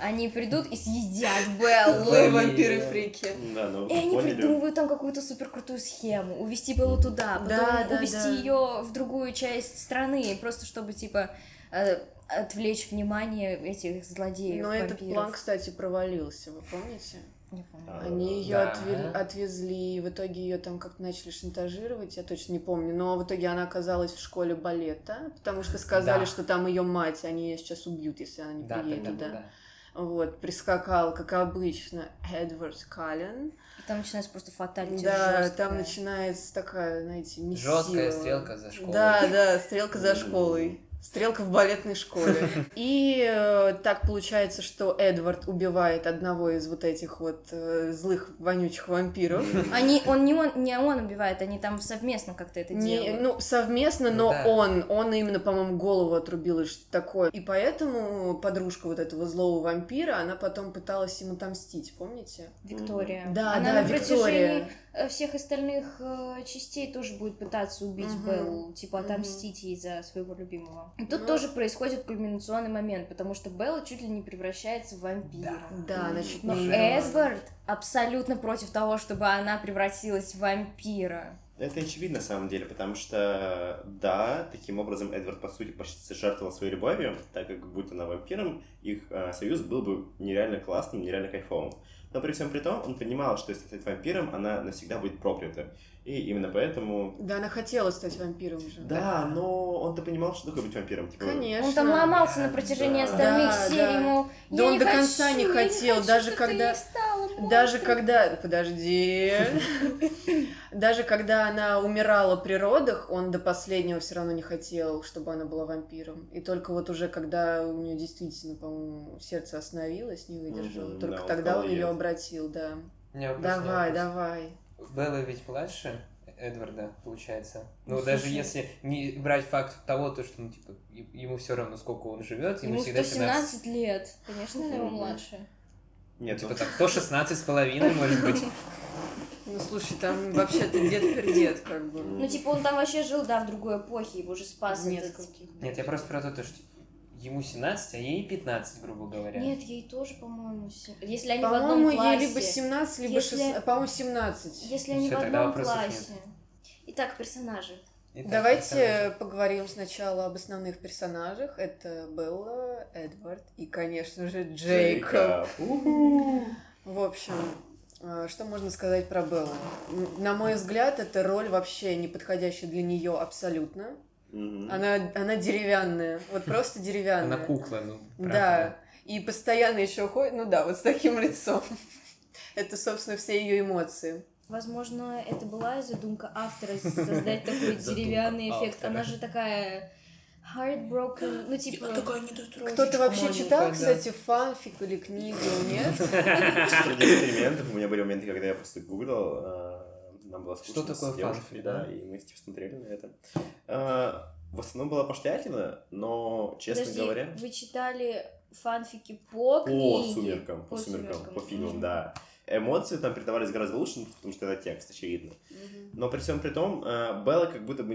[SPEAKER 1] они придут и съедят Беллу.
[SPEAKER 4] Вампиры-фрики.
[SPEAKER 2] Да, ну
[SPEAKER 1] И они
[SPEAKER 2] поняли.
[SPEAKER 1] придумывают там какую-то супер крутую схему, увести Беллу туда, потом
[SPEAKER 4] Да, да,
[SPEAKER 1] увести
[SPEAKER 4] да.
[SPEAKER 1] ее в другую часть страны, просто чтобы типа э, отвлечь внимание этих злодеев.
[SPEAKER 4] Но этот план, кстати, провалился, вы помните?
[SPEAKER 1] Не помню.
[SPEAKER 2] А,
[SPEAKER 4] Они ее
[SPEAKER 3] да.
[SPEAKER 4] отвезли, и в итоге ее там как-то начали шантажировать, я точно не помню. Но в итоге она оказалась в школе балета, потому что сказали,
[SPEAKER 3] Да.
[SPEAKER 4] что там ее мать, они ее сейчас убьют, если она не
[SPEAKER 3] Да,
[SPEAKER 4] приедет
[SPEAKER 3] да,
[SPEAKER 4] туда.
[SPEAKER 3] да.
[SPEAKER 4] Вот, прискакал, как обычно, Эдвард Каллен.
[SPEAKER 1] И там начинается просто фатальность
[SPEAKER 4] Да,
[SPEAKER 1] жёсткая.
[SPEAKER 4] там начинается такая, знаете, мессива.
[SPEAKER 3] Жесткая стрелка за школой.
[SPEAKER 4] Да, да, стрелка за школой. Стрелка в балетной школе. И э, так получается, что Эдвард убивает одного из вот этих вот э, злых вонючих вампиров.
[SPEAKER 1] Они, он не он, не он убивает, они там совместно как-то это
[SPEAKER 4] Не,
[SPEAKER 1] делают.
[SPEAKER 4] ну, совместно,
[SPEAKER 3] Ну
[SPEAKER 4] но
[SPEAKER 3] да.
[SPEAKER 4] он, он именно, по-моему, голову отрубил или что-то такое. И поэтому подружка вот этого злого вампира, она потом пыталась ему отомстить, помните?
[SPEAKER 1] Виктория.
[SPEAKER 4] Да,
[SPEAKER 1] Она
[SPEAKER 4] да,
[SPEAKER 1] на
[SPEAKER 4] Виктория.
[SPEAKER 1] протяжении всех остальных э, частей тоже будет пытаться убить
[SPEAKER 4] Мгм.
[SPEAKER 1] Беллу, типа отомстить ей за своего любимого. И тут
[SPEAKER 4] Ну.
[SPEAKER 1] тоже происходит кульминационный момент, потому что Белла чуть ли не превращается в вампира.
[SPEAKER 4] Да, она чуть
[SPEAKER 1] Но Эдвард абсолютно против того, чтобы она превратилась в вампира.
[SPEAKER 2] Это очевидно на самом деле, потому что, да, таким образом Эдвард, по сути, почти жертвовал своей любовью, так как, будь она вампиром, их э, союз был бы нереально классным, нереально кайфовым. Но при всем при том, он понимал, что если стать вампиром, она навсегда будет проклята. И именно поэтому...
[SPEAKER 4] Да, она хотела стать вампиром же.
[SPEAKER 2] Да, но он-то понимал, что такое быть вампиром. Типа,
[SPEAKER 4] Конечно.
[SPEAKER 1] Он там ломался на протяжении
[SPEAKER 2] Да.
[SPEAKER 1] остальных
[SPEAKER 4] Да,
[SPEAKER 1] серий,
[SPEAKER 4] да.
[SPEAKER 1] мол,
[SPEAKER 4] Да
[SPEAKER 1] я
[SPEAKER 4] он
[SPEAKER 1] не
[SPEAKER 4] до
[SPEAKER 1] хочу,
[SPEAKER 4] конца не хотел,
[SPEAKER 1] хочу,
[SPEAKER 4] даже когда-
[SPEAKER 1] стала
[SPEAKER 4] Даже
[SPEAKER 1] монстром».
[SPEAKER 4] когда... Подожди. Даже когда она умирала при родах, он до последнего все равно не хотел, чтобы она была вампиром. И только вот уже когда у нее действительно, по-моему, сердце остановилось, не выдержало, только
[SPEAKER 2] да,
[SPEAKER 4] тогда он ее обратил, да. Давай, давай.
[SPEAKER 3] Белла ведь младше Эдварда, получается. Ну,
[SPEAKER 1] Ну,
[SPEAKER 3] даже
[SPEAKER 1] слушай.
[SPEAKER 3] если не брать факт того, то, что, ну, типа, ему все равно, сколько он живет, ему,
[SPEAKER 1] Ему
[SPEAKER 3] всегда 17.
[SPEAKER 1] 117 лет. Конечно, его
[SPEAKER 2] Мгм.
[SPEAKER 1] младше.
[SPEAKER 2] Нет,
[SPEAKER 3] Типа
[SPEAKER 2] ну,
[SPEAKER 3] там 116 с половиной, может быть.
[SPEAKER 4] Ну, слушай, там вообще-то дед-пердед, как бы.
[SPEAKER 1] Ну, типа, он там вообще жил, да, в другой эпохе, его же спас
[SPEAKER 4] Нет,
[SPEAKER 1] этот-
[SPEAKER 4] каких.
[SPEAKER 3] Нет, я просто про то, то, что ему 17, а ей 15, грубо говоря.
[SPEAKER 1] Нет, ей тоже, по-моему, се- если они в одном
[SPEAKER 4] По-моему, ей
[SPEAKER 1] классе.
[SPEAKER 4] либо 17, либо
[SPEAKER 1] Если-
[SPEAKER 4] 16, по-моему, 17.
[SPEAKER 1] Если они
[SPEAKER 3] Всё,
[SPEAKER 1] в одном
[SPEAKER 3] вопросов нет.
[SPEAKER 1] классе. Итак, персонажи.
[SPEAKER 3] Итак,
[SPEAKER 4] Давайте
[SPEAKER 3] персонажи.
[SPEAKER 4] поговорим сначала об основных персонажах. Это Белла, Эдвард и, конечно же, Джейкоб.
[SPEAKER 2] Джейкоб. У-ху.
[SPEAKER 4] В общем, э, что можно сказать про Беллу? На мой взгляд, эта роль вообще не подходящая для нее абсолютно. Она, она деревянная, вот просто деревянная.
[SPEAKER 3] Она кукла, ну, правда.
[SPEAKER 4] Да, и постоянно еще ходит, ну да, вот с таким лицом. Это, собственно, все ее эмоции.
[SPEAKER 1] Возможно, это была задумка автора создать такой деревянный эффект. Она же такая heartbroken, ну типа...
[SPEAKER 4] Кто-то вообще читал,
[SPEAKER 3] да.
[SPEAKER 4] кстати, фанфик или книгу, нет?
[SPEAKER 2] Среди экспериментов у меня были моменты, когда я просто гуглил, а, нам было скучно
[SPEAKER 3] Что такое
[SPEAKER 2] с девушкой,
[SPEAKER 3] фанфик,
[SPEAKER 2] да,
[SPEAKER 3] да?
[SPEAKER 2] и мы типа смотрели на это. А, В основном была пошлятина, но, честно
[SPEAKER 1] Подожди,
[SPEAKER 2] говоря,
[SPEAKER 1] вы читали фанфики по
[SPEAKER 2] по
[SPEAKER 1] книге?
[SPEAKER 2] сумеркам, по
[SPEAKER 1] По
[SPEAKER 2] сумеркам,
[SPEAKER 1] «Сумеркам».
[SPEAKER 2] по фильмам,
[SPEAKER 1] Мгм.
[SPEAKER 2] да. Эмоции там передавались гораздо лучше, потому что это текст, очевидно. Но при всем при том, а, Белла как будто бы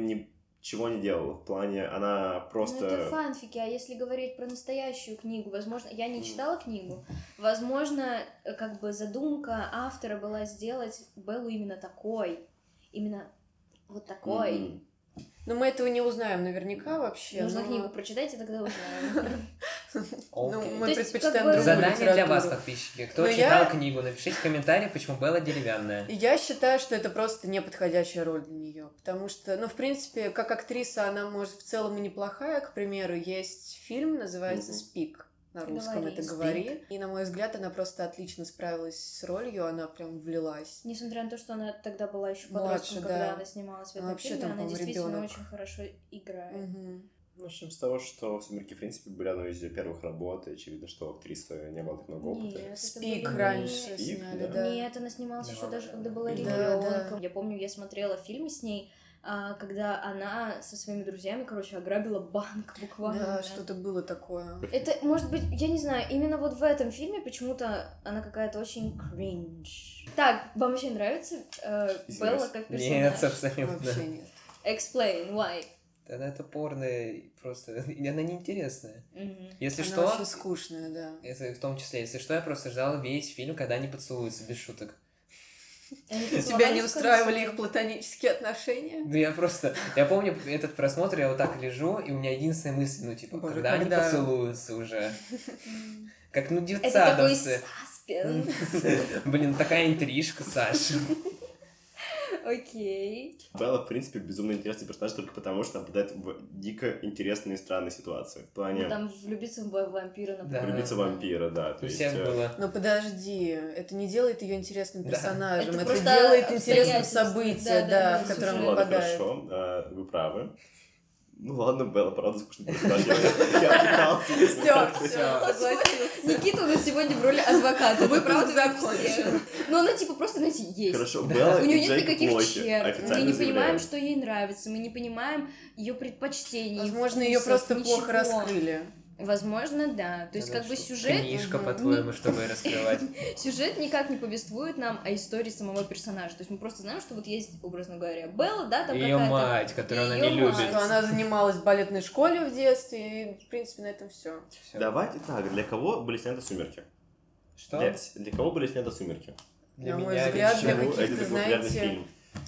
[SPEAKER 2] ничего не делала. В плане, она
[SPEAKER 1] Ну,
[SPEAKER 2] просто...
[SPEAKER 1] это фанфики, а если говорить про настоящую книгу, возможно, я не читала книгу, возможно, э, как бы задумка автора была сделать Беллу именно такой, именно вот такой.
[SPEAKER 2] Мгм.
[SPEAKER 4] Но мы этого не узнаем наверняка вообще.
[SPEAKER 1] Нужно
[SPEAKER 4] но-
[SPEAKER 1] книгу прочитать, и тогда узнаем.
[SPEAKER 4] Ну, мы предпочитаем другую
[SPEAKER 3] Задание для вас, подписчики. Кто читал книгу, напишите в комментариях, почему Белла деревянная.
[SPEAKER 4] Я считаю, что это просто неподходящая роль для нее, потому что, ну, в принципе, как актриса она может в целом и неплохая. К примеру, есть фильм, называется. «Спик». На русском
[SPEAKER 1] Говори.
[SPEAKER 4] это «Говори». И, на мой взгляд, она просто отлично справилась с ролью, она прям влилась.
[SPEAKER 1] Несмотря на то, что она тогда была еще
[SPEAKER 4] Младше,
[SPEAKER 1] подростком, когда
[SPEAKER 4] да.
[SPEAKER 1] она снималась в
[SPEAKER 4] Она
[SPEAKER 1] этом
[SPEAKER 4] вообще
[SPEAKER 1] фильме,
[SPEAKER 4] там,
[SPEAKER 1] она действительно
[SPEAKER 4] ребёнок.
[SPEAKER 1] очень хорошо играет.
[SPEAKER 4] Мгм.
[SPEAKER 2] Начнем с того, что «Сумерки», в принципе, были одной из ее первых работ, и очевидно, что у актрисы не было так много опыта.
[SPEAKER 1] Нет,
[SPEAKER 4] «Спик»
[SPEAKER 1] были
[SPEAKER 4] раньше
[SPEAKER 2] «Спик»,
[SPEAKER 4] сняли,
[SPEAKER 2] да.
[SPEAKER 4] да.
[SPEAKER 1] Нет, она снималась еще
[SPEAKER 3] Да,
[SPEAKER 1] даже
[SPEAKER 3] да,
[SPEAKER 1] когда
[SPEAKER 3] да.
[SPEAKER 1] была
[SPEAKER 3] Да,
[SPEAKER 1] ребенком.
[SPEAKER 4] да.
[SPEAKER 1] Я помню, я смотрела фильм с ней, когда она со своими друзьями, короче, ограбила банк буквально.
[SPEAKER 4] Да, что-то было такое.
[SPEAKER 1] Это, может быть, я не знаю, именно вот в этом фильме почему-то она какая-то очень кринж. Так, вам вообще нравится э. Белла как персонаж?
[SPEAKER 3] Нет, абсолютно.
[SPEAKER 4] Вообще нет.
[SPEAKER 1] Explain, why?
[SPEAKER 3] Она это порно, просто, и она неинтересная.
[SPEAKER 1] Мгм.
[SPEAKER 3] Если
[SPEAKER 4] Она
[SPEAKER 3] что,
[SPEAKER 4] очень скучная, да.
[SPEAKER 3] это в том числе, если что, я просто ждал весь фильм, когда они поцелуются, без шуток.
[SPEAKER 1] Они
[SPEAKER 4] Тебя не устраивали их платонические отношения?
[SPEAKER 3] Да я просто, я помню этот просмотр, я вот так лежу, и у меня единственная мысль, ну типа,
[SPEAKER 4] Боже,
[SPEAKER 3] когда,
[SPEAKER 4] когда?
[SPEAKER 3] они поцелуются уже. Как ну
[SPEAKER 1] Это такой.
[SPEAKER 3] Блин, такая интрижка, Саша.
[SPEAKER 1] Окей.
[SPEAKER 2] Белла, в принципе, безумно интересный персонаж только потому, что она попадает в дико интересные и странные ситуации. В плане
[SPEAKER 1] Ну, Там влюбиться в вампира, например.
[SPEAKER 3] Да.
[SPEAKER 2] влюбиться в вампира, да. То есть,
[SPEAKER 3] всех
[SPEAKER 2] э,
[SPEAKER 3] было.
[SPEAKER 4] Но подожди, это не делает ее интересным
[SPEAKER 3] Да.
[SPEAKER 4] персонажем,
[SPEAKER 1] Это
[SPEAKER 4] это,
[SPEAKER 1] просто
[SPEAKER 4] делает интересным события,
[SPEAKER 1] Да,
[SPEAKER 4] да,
[SPEAKER 1] да, да,
[SPEAKER 4] в котором
[SPEAKER 1] сюжет.
[SPEAKER 4] он
[SPEAKER 2] Ладно,
[SPEAKER 4] попадает.
[SPEAKER 2] хорошо, э, вы правы. Ну ладно, Белла, правда, персонаж. Я-.
[SPEAKER 4] Все, все, согласилась.
[SPEAKER 1] Никита у нас сегодня в роли адвоката. Вы правда
[SPEAKER 4] Закончим.
[SPEAKER 1] закончили. Но она типа просто, знаете, есть.
[SPEAKER 2] Хорошо, Белла
[SPEAKER 1] У нее нет никаких черт. Мы не понимаем, что ей нравится. Мы не понимаем ее предпочтений.
[SPEAKER 4] Возможно, ее просто плохо раскрыли.
[SPEAKER 1] Возможно, да. То есть,
[SPEAKER 3] Это
[SPEAKER 1] как бы сюжет,
[SPEAKER 3] Книжка, по-твоему, чтобы раскрывать.
[SPEAKER 1] сюжет никак не повествует нам о истории самого персонажа. То есть мы просто знаем, что вот есть, образно говоря, Белла, да, там
[SPEAKER 3] Ее мать, которую она не
[SPEAKER 1] мать.
[SPEAKER 3] любит.
[SPEAKER 4] Что она занималась в балетной школе в детстве, и, в принципе, на этом все.
[SPEAKER 2] Давайте так, для кого были сняты «Сумерки»?
[SPEAKER 3] Что?
[SPEAKER 2] Для, для кого были сняты «Сумерки»?
[SPEAKER 3] Для
[SPEAKER 4] На мой
[SPEAKER 3] меня
[SPEAKER 4] взгляд,
[SPEAKER 3] лично.
[SPEAKER 4] для каких-то, знаете,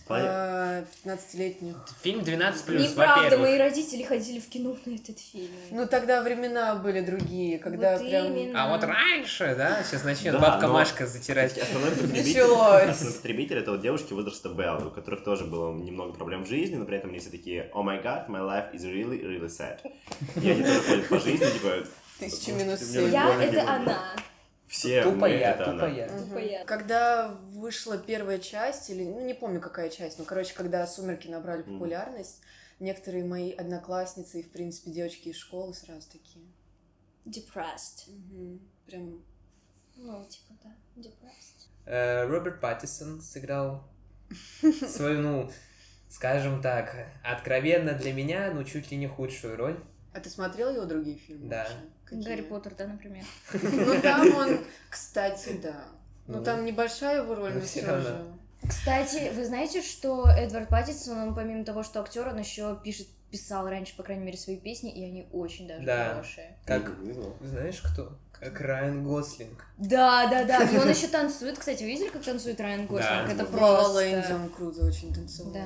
[SPEAKER 4] 15-летних.
[SPEAKER 3] Фильм 12+,
[SPEAKER 1] Неправда, мои родители ходили в кино на этот фильм.
[SPEAKER 4] Ну, тогда времена были другие, когда
[SPEAKER 1] Вот
[SPEAKER 4] прям...
[SPEAKER 1] именно.
[SPEAKER 3] А вот раньше, да, сейчас начнет
[SPEAKER 2] Да,
[SPEAKER 3] бабка
[SPEAKER 2] но-
[SPEAKER 3] Машка затирать.
[SPEAKER 2] Основной потребитель, основной потребитель это вот девушки возраста Беллы, у которых тоже было немного проблем в жизни, но при этом они все такие «Oh my god, my life is really, really sad». И они тоже ходят по жизни, типа...
[SPEAKER 4] Тысяча
[SPEAKER 2] «Господи,
[SPEAKER 4] минус.
[SPEAKER 1] Я это
[SPEAKER 2] не больно».
[SPEAKER 1] она.
[SPEAKER 2] Все
[SPEAKER 3] Тупо
[SPEAKER 2] мы
[SPEAKER 3] я,
[SPEAKER 2] это
[SPEAKER 3] тупо
[SPEAKER 2] она.
[SPEAKER 3] я.
[SPEAKER 1] Тупо я.
[SPEAKER 4] Когда вышла первая часть, или, ну, не помню, какая часть, но, короче, когда «Сумерки» набрали популярность, некоторые мои одноклассницы и, в принципе, девочки из школы сразу такие.
[SPEAKER 1] Depressed.
[SPEAKER 4] Мгм. Прям
[SPEAKER 1] Ну, типа, да, depressed.
[SPEAKER 3] Э, Роберт Паттисон сыграл свою, ну, скажем так, откровенно для меня, ну, чуть ли не худшую роль.
[SPEAKER 4] А ты смотрел его другие фильмы?
[SPEAKER 3] Да.
[SPEAKER 1] Гарри Поттер, да, например.
[SPEAKER 4] Ну там он, кстати, да. Ну
[SPEAKER 3] Ну,
[SPEAKER 4] там небольшая его роль,
[SPEAKER 3] ну,
[SPEAKER 4] но все
[SPEAKER 3] равно.
[SPEAKER 4] же.
[SPEAKER 1] Кстати, вы знаете, что Эдвард Паттинсон, он помимо того, что актер, он еще пишет, писал раньше, по крайней мере, свои песни, и они очень даже
[SPEAKER 3] Да.
[SPEAKER 1] хорошие.
[SPEAKER 3] Как, знаешь кто? Как Райан Гослинг.
[SPEAKER 1] Да, да, да. И он еще танцует. Кстати, вы видели, как танцует Райан Гослинг?
[SPEAKER 3] Да.
[SPEAKER 1] Это просто...
[SPEAKER 4] он круто очень танцевал.
[SPEAKER 1] Да.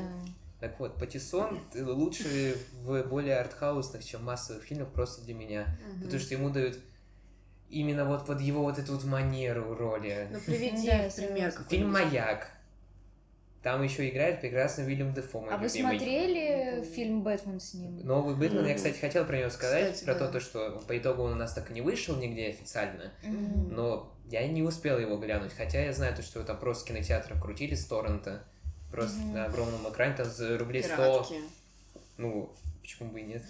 [SPEAKER 3] Так вот, Патиссон лучше в более артхаусных, чем массовых фильмах просто для меня. Потому что ему дают именно вот под его вот эту вот манеру роли.
[SPEAKER 4] Ну приведи
[SPEAKER 1] Да,
[SPEAKER 4] пример.
[SPEAKER 3] Фильм. «Маяк». Там еще играет прекрасно Уильям Дефо, мой
[SPEAKER 1] А вы смотрели фильм «Бэтмен» с ним?
[SPEAKER 3] Новый Бэтмен, я,
[SPEAKER 2] Мгм.
[SPEAKER 3] кстати, хотел про него сказать,
[SPEAKER 4] Кстати,
[SPEAKER 3] про
[SPEAKER 4] да.
[SPEAKER 3] то, то, что по итогу он у нас так и не вышел нигде официально, но я не успел его глянуть, хотя я знаю то, что там просто в кинотеатрах крутили с торрента, просто на огромном экране, там за рублей 100,
[SPEAKER 4] Пиратки.
[SPEAKER 3] ну, почему бы и нет.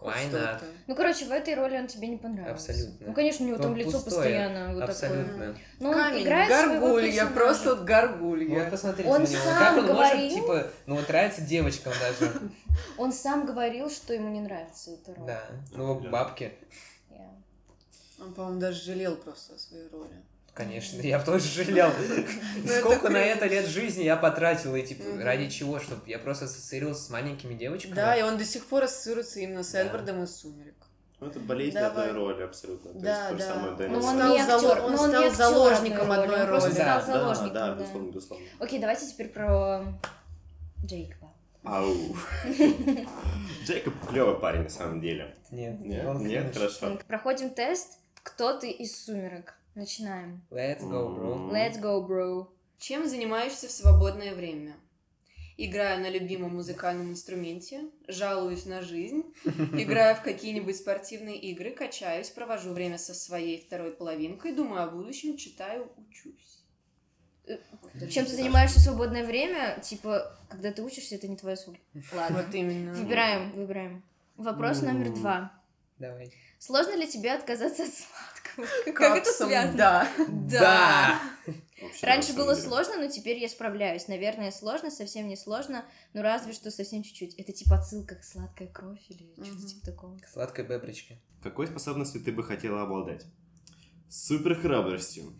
[SPEAKER 3] Why not?
[SPEAKER 1] Ну, короче, в этой роли он тебе не понравился.
[SPEAKER 3] Абсолютно.
[SPEAKER 1] Ну, конечно, у него там
[SPEAKER 3] Он
[SPEAKER 1] лицо постоянно вот такое.
[SPEAKER 3] Абсолютно.
[SPEAKER 1] Но он
[SPEAKER 4] Камень,
[SPEAKER 1] играет
[SPEAKER 4] горгулья, просто вот
[SPEAKER 3] Вот
[SPEAKER 4] горгулья.
[SPEAKER 3] посмотрите
[SPEAKER 1] Он
[SPEAKER 3] на него.
[SPEAKER 1] сам
[SPEAKER 3] как он
[SPEAKER 1] говорил.
[SPEAKER 3] может, типа, ну вот нравится девочкам даже.
[SPEAKER 1] Он сам говорил, что ему не нравится эта роль.
[SPEAKER 3] Да. Ну, бабки,
[SPEAKER 1] Я-
[SPEAKER 4] Он, по-моему, даже жалел просто о своей роли.
[SPEAKER 3] Конечно, я тоже жалел.
[SPEAKER 4] это
[SPEAKER 3] Сколько на это лет жизни я потратил, и типа, ради чего? Чтобы я просто ассоциировался с маленькими девочками.
[SPEAKER 4] Да, и он до сих пор ассоциируется именно с
[SPEAKER 3] Да.
[SPEAKER 4] Эдвардом из «Сумерек».
[SPEAKER 2] Ну, это болезнь
[SPEAKER 4] Давай.
[SPEAKER 2] одной роли абсолютно. То
[SPEAKER 4] Да,
[SPEAKER 2] есть, то же
[SPEAKER 4] да.
[SPEAKER 2] самое
[SPEAKER 4] Ну,
[SPEAKER 2] Дэнни
[SPEAKER 1] Ну,
[SPEAKER 4] Он
[SPEAKER 1] он
[SPEAKER 2] Сандерс.
[SPEAKER 1] не
[SPEAKER 4] стал
[SPEAKER 1] актер,
[SPEAKER 4] он
[SPEAKER 1] он
[SPEAKER 4] стал заложником
[SPEAKER 1] одной
[SPEAKER 4] одной
[SPEAKER 1] Он просто
[SPEAKER 4] роли.
[SPEAKER 1] стал
[SPEAKER 3] Да,
[SPEAKER 1] заложником,
[SPEAKER 2] да,
[SPEAKER 1] да.
[SPEAKER 2] безусловно, безусловно.
[SPEAKER 1] Окей, давайте теперь про Джейкоба.
[SPEAKER 2] Ау. Джейкоб клевый парень на самом деле.
[SPEAKER 3] Нет,
[SPEAKER 2] Нет,
[SPEAKER 3] он
[SPEAKER 2] нет, хорошо.
[SPEAKER 1] Проходим тест. Кто ты из «Сумерек»? Начинаем.
[SPEAKER 3] Let's go, bro.
[SPEAKER 1] Let's go, bro.
[SPEAKER 4] Чем занимаешься в свободное время? Играю на любимом музыкальном инструменте, жалуюсь на жизнь, играю в какие-нибудь спортивные игры, качаюсь, провожу время со своей второй половинкой, думаю о будущем, читаю, учусь.
[SPEAKER 1] Э, Чем ты занимаешься в свободное время? Типа, когда ты учишься, это не твое свободное. Ладно.
[SPEAKER 4] Вот именно.
[SPEAKER 1] Выбираем, выбираем. Вопрос
[SPEAKER 2] Ну.
[SPEAKER 1] номер два.
[SPEAKER 3] Давай.
[SPEAKER 1] Сложно ли тебе отказаться от сладкого? Как это связано?
[SPEAKER 4] Да.
[SPEAKER 1] Да.
[SPEAKER 2] Вообще,
[SPEAKER 1] Раньше было
[SPEAKER 2] деле.
[SPEAKER 1] сложно, но теперь я справляюсь. Наверное, сложно, совсем не сложно, но разве что совсем чуть-чуть. Это типа отсылка к сладкая кровь или что-то типа такого.
[SPEAKER 3] Сладкая беброчка.
[SPEAKER 2] Какой способностью ты бы хотела обладать? Суперхрабростью.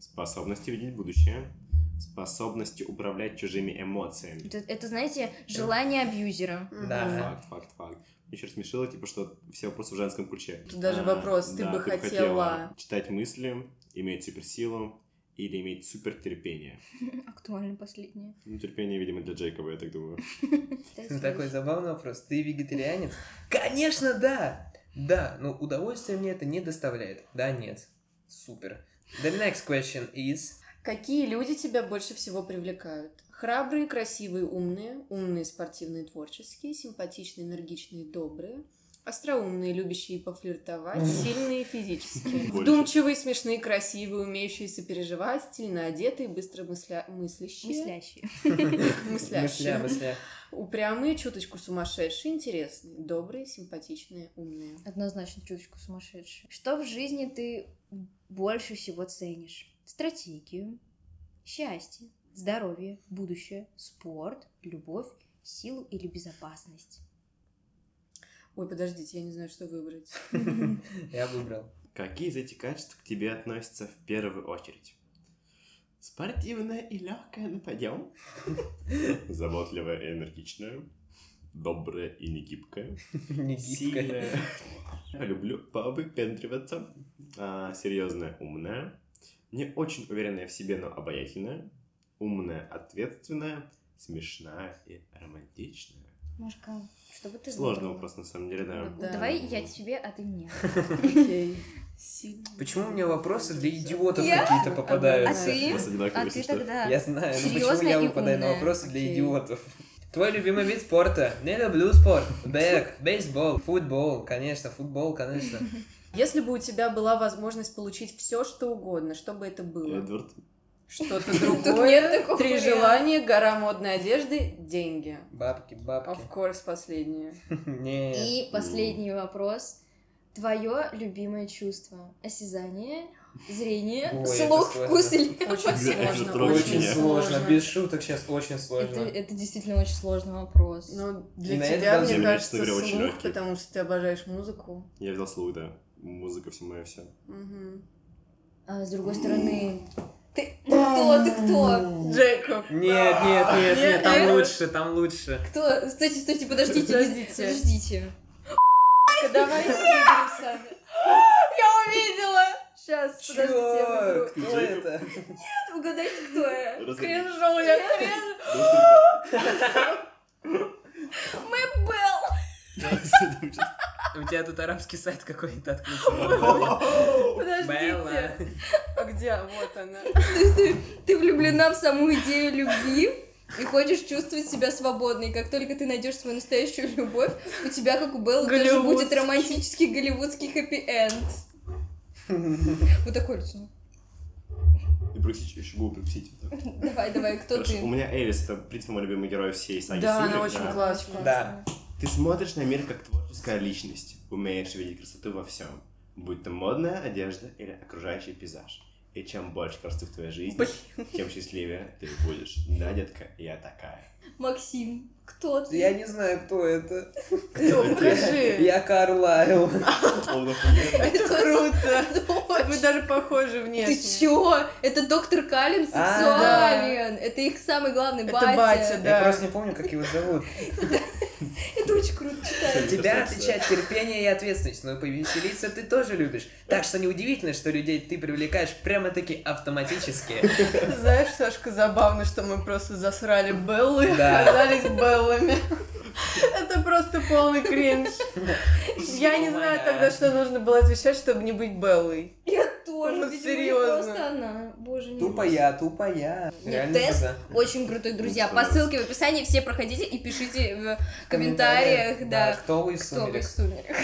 [SPEAKER 2] Способностью видеть будущее. Способностью управлять чужими эмоциями.
[SPEAKER 1] Это, это, знаете, желание абьюзера.
[SPEAKER 3] Да.
[SPEAKER 2] Факт, факт, факт. Еще смешило, типа, что все вопросы в женском ключе.
[SPEAKER 4] Тут даже
[SPEAKER 2] А,
[SPEAKER 4] вопрос, ты
[SPEAKER 2] да,
[SPEAKER 4] бы хотела...
[SPEAKER 2] читать мысли, иметь суперсилу или иметь супертерпение.
[SPEAKER 1] Актуально последнее.
[SPEAKER 2] Ну, терпение, видимо, для Джейкоба, я так думаю.
[SPEAKER 3] Ну, Такой забавный вопрос. Ты вегетарианец? Конечно, да! Да, но удовольствие мне это не доставляет. Да, нет. Супер. The next question is...
[SPEAKER 4] Какие люди тебя больше всего привлекают? Храбрые, красивые, умные, умные, спортивные, творческие, симпатичные, энергичные, добрые, остроумные, любящие пофлиртовать, сильные физически, вдумчивые, смешные, красивые, умеющие сопереживать, стильно одетые, быстро мысля... мыслящие,
[SPEAKER 1] Мыслящие.
[SPEAKER 3] Мысля,
[SPEAKER 4] мыслящие,
[SPEAKER 3] мысля.
[SPEAKER 4] упрямые, чуточку сумасшедшие, интересные, добрые, симпатичные, умные.
[SPEAKER 1] Однозначно чуточку сумасшедший. Что в жизни ты больше всего ценишь? Стратегию, счастье, здоровье, будущее, спорт, любовь, силу или безопасность?
[SPEAKER 4] Ой, подождите, я не знаю, что выбрать.
[SPEAKER 3] Я выбрал.
[SPEAKER 2] Какие из этих качеств к тебе относятся в первую очередь? Спортивная и легкая нападем. Заботливая и энергичная. Добрая и негибкая.
[SPEAKER 3] Не гибкая.
[SPEAKER 2] Сильная. Люблю повыпендриваться. А, серьезная, умная. Не очень уверенная в себе, но обаятельная. Умная, ответственная. Смешная и романтичная.
[SPEAKER 1] Машка, что бы ты
[SPEAKER 2] Сложный
[SPEAKER 1] выбрала?
[SPEAKER 2] вопрос, на самом деле, да.
[SPEAKER 4] Вот да.
[SPEAKER 1] Давай я тебе, а ты мне.
[SPEAKER 3] Почему у меня вопросы для идиотов какие-то
[SPEAKER 1] А
[SPEAKER 3] попадаются?
[SPEAKER 1] А ты
[SPEAKER 2] что.
[SPEAKER 1] тогда...
[SPEAKER 3] Я знаю, но почему
[SPEAKER 1] Серьёзная
[SPEAKER 3] я выпадаю на вопросы для идиотов? Твой любимый вид спорта? Не люблю спорт. Бег, бейсбол, футбол, конечно, футбол, конечно.
[SPEAKER 4] Если бы у тебя была возможность получить все, что угодно, что бы это было?
[SPEAKER 2] Эдвард.
[SPEAKER 4] Что-то
[SPEAKER 1] нет
[SPEAKER 4] другое. Три желания, гора модной одежды, деньги.
[SPEAKER 3] Бабки, бабки.
[SPEAKER 4] Of course, последнее.
[SPEAKER 3] Не.
[SPEAKER 1] И последний вопрос. Твое любимое чувство. Осязание, зрение,
[SPEAKER 3] Ой,
[SPEAKER 1] слух, вкус или...
[SPEAKER 4] Очень сложно.
[SPEAKER 3] Очень сложно, без шуток сейчас очень сложно.
[SPEAKER 1] это действительно очень сложный вопрос.
[SPEAKER 4] Ну, для
[SPEAKER 3] на
[SPEAKER 4] тебя, мне кажется, слух, потому что ты обожаешь музыку.
[SPEAKER 2] Я взял слух, да. Музыка все мое все.
[SPEAKER 1] А с другой стороны... Ты, ты кто? Ты кто?
[SPEAKER 4] Джейкоб.
[SPEAKER 3] Нет, нет, нет, нет, там
[SPEAKER 4] Нет.
[SPEAKER 3] лучше, там лучше.
[SPEAKER 1] Кто? Стойте, стойте, подождите.
[SPEAKER 4] Подождите.
[SPEAKER 1] Подождите.
[SPEAKER 4] Давай выберем сами. Я увидела! Сейчас, подождите.
[SPEAKER 3] Кто это?
[SPEAKER 1] Угадайте, кто я.
[SPEAKER 4] Кринжу, я кринж.
[SPEAKER 1] Мэп Белл.
[SPEAKER 3] У тебя тут арабский сайт какой-то открылся.
[SPEAKER 4] Подождите.
[SPEAKER 3] Белла.
[SPEAKER 4] А где? Вот она.
[SPEAKER 1] Ты, ты влюблена в саму идею любви и хочешь чувствовать себя свободной. Как только ты найдешь свою настоящую любовь, у тебя, как у Беллы, тоже будет
[SPEAKER 4] Голливудский.
[SPEAKER 1] романтический голливудский хэппи-энд. Вот такое лицо.
[SPEAKER 2] И проксить, еще губы так.
[SPEAKER 1] Давай, давай, кто ты?
[SPEAKER 2] у меня Элис, это, в принципе, мой любимый герой всей саги
[SPEAKER 4] Да, она очень классная.
[SPEAKER 3] Да.
[SPEAKER 2] Ты смотришь на мир как творческая личность, умеешь видеть красоту во всем, будь то модная одежда или окружающий пейзаж. И чем больше красоты в твоей жизни, тем счастливее ты будешь. Да, детка, я такая.
[SPEAKER 1] Максим, кто ты?
[SPEAKER 3] Я не знаю, кто это.
[SPEAKER 4] Кто? Покажи.
[SPEAKER 3] Я Карлайл.
[SPEAKER 4] Это круто. Вы даже похожи
[SPEAKER 1] Ты
[SPEAKER 4] внешне.
[SPEAKER 1] чё? Это доктор Каллен
[SPEAKER 3] А,
[SPEAKER 1] сексуален. Это их самый главный
[SPEAKER 4] Это
[SPEAKER 1] батя.
[SPEAKER 4] батя,
[SPEAKER 3] Я
[SPEAKER 4] Да.
[SPEAKER 3] просто не помню, как его зовут.
[SPEAKER 1] Это очень круто читать.
[SPEAKER 3] Тебя отличает терпение и ответственность, но и повеселиться ты тоже любишь. Так что неудивительно, что людей ты привлекаешь прямо-таки автоматически.
[SPEAKER 4] Знаешь, Сашка, забавно, что мы просто засрали Беллы, оказались Беллами. Это просто полный кринж. Я не знаю тогда, что нужно было отвечать, чтобы не быть Беллой.
[SPEAKER 1] Я тоже.
[SPEAKER 4] Ну, серьезно.
[SPEAKER 1] Просто она. Боже мой.
[SPEAKER 3] Тупо я, тупо я.
[SPEAKER 1] Нет,
[SPEAKER 3] Реально
[SPEAKER 1] тест
[SPEAKER 3] тупо.
[SPEAKER 1] очень крутой, друзья. По ссылке в описании все проходите и пишите в комментариях, да,
[SPEAKER 3] кто вы из
[SPEAKER 1] кто вы из сумерек.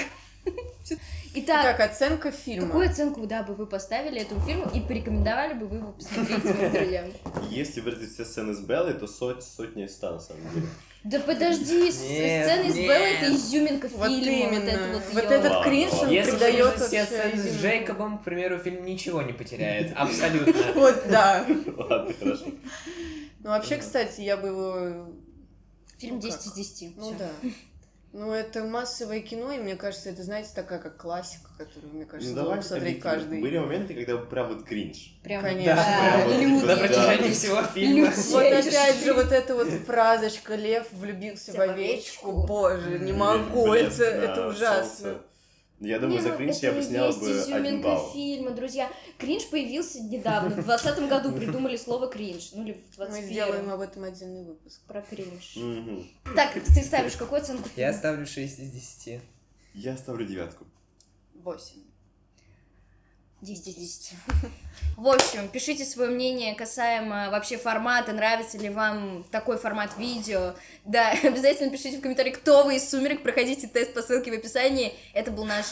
[SPEAKER 1] Итак,
[SPEAKER 4] Так, оценка фильма.
[SPEAKER 1] какую оценку, да, бы вы поставили этому фильму и порекомендовали бы вы его посмотреть своим друзьям?
[SPEAKER 2] Если вырезать все сцены с Беллой, то сот, сотни из ста, на самом деле.
[SPEAKER 1] Да подожди, с- сцены из
[SPEAKER 3] нет.
[SPEAKER 1] Беллы это изюминка фильма, вот
[SPEAKER 4] именно.
[SPEAKER 1] вот
[SPEAKER 4] этот кринж, он придает
[SPEAKER 3] вырезать все сцены с. Джейкобом, к примеру, фильм ничего не потеряет. Абсолютно.
[SPEAKER 4] Вот, да.
[SPEAKER 2] Ладно, хорошо.
[SPEAKER 4] Ну, вообще, кстати, я бы его...
[SPEAKER 1] Фильм
[SPEAKER 4] Ну
[SPEAKER 1] 10
[SPEAKER 4] как?
[SPEAKER 1] из 10.
[SPEAKER 4] Ну, да. Ну, это массовое кино, и мне кажется, это, знаете, такая как классика, которую, мне кажется,
[SPEAKER 2] Ну
[SPEAKER 4] должен
[SPEAKER 2] давай
[SPEAKER 4] смотреть
[SPEAKER 2] объективно.
[SPEAKER 4] каждый.
[SPEAKER 2] Были моменты, когда прям вот кринж.
[SPEAKER 1] Прям,
[SPEAKER 4] Конечно.
[SPEAKER 1] да,
[SPEAKER 2] Да.
[SPEAKER 1] лютый.
[SPEAKER 3] На протяжении всего фильма.
[SPEAKER 1] Люди.
[SPEAKER 4] Вот опять же вот эта вот фразочка «Лев влюбился в овечку». Боже, не могу, это,
[SPEAKER 2] да,
[SPEAKER 4] это ужасно.
[SPEAKER 2] Я думаю,
[SPEAKER 1] Не,
[SPEAKER 2] за
[SPEAKER 1] ну,
[SPEAKER 2] кринж я бы снял
[SPEAKER 1] есть
[SPEAKER 2] бы один балл.
[SPEAKER 1] фильма, друзья. Кринж появился недавно, в 2020 году придумали слово кринж. Ну или в
[SPEAKER 4] Мы
[SPEAKER 1] 21
[SPEAKER 4] сделаем об этом отдельный выпуск.
[SPEAKER 1] про кринж.
[SPEAKER 2] Мгм.
[SPEAKER 1] Так, ты ставишь какую оценку
[SPEAKER 3] Я ставлю 6 из 10.
[SPEAKER 2] Я ставлю девятку.
[SPEAKER 4] Восемь.
[SPEAKER 1] 10 из 10. В общем, пишите свое мнение касаемо вообще формата, нравится ли вам такой формат видео. Да, обязательно пишите в комментарии, кто вы из «Сумерек», проходите тест по ссылке в описании. Это был наш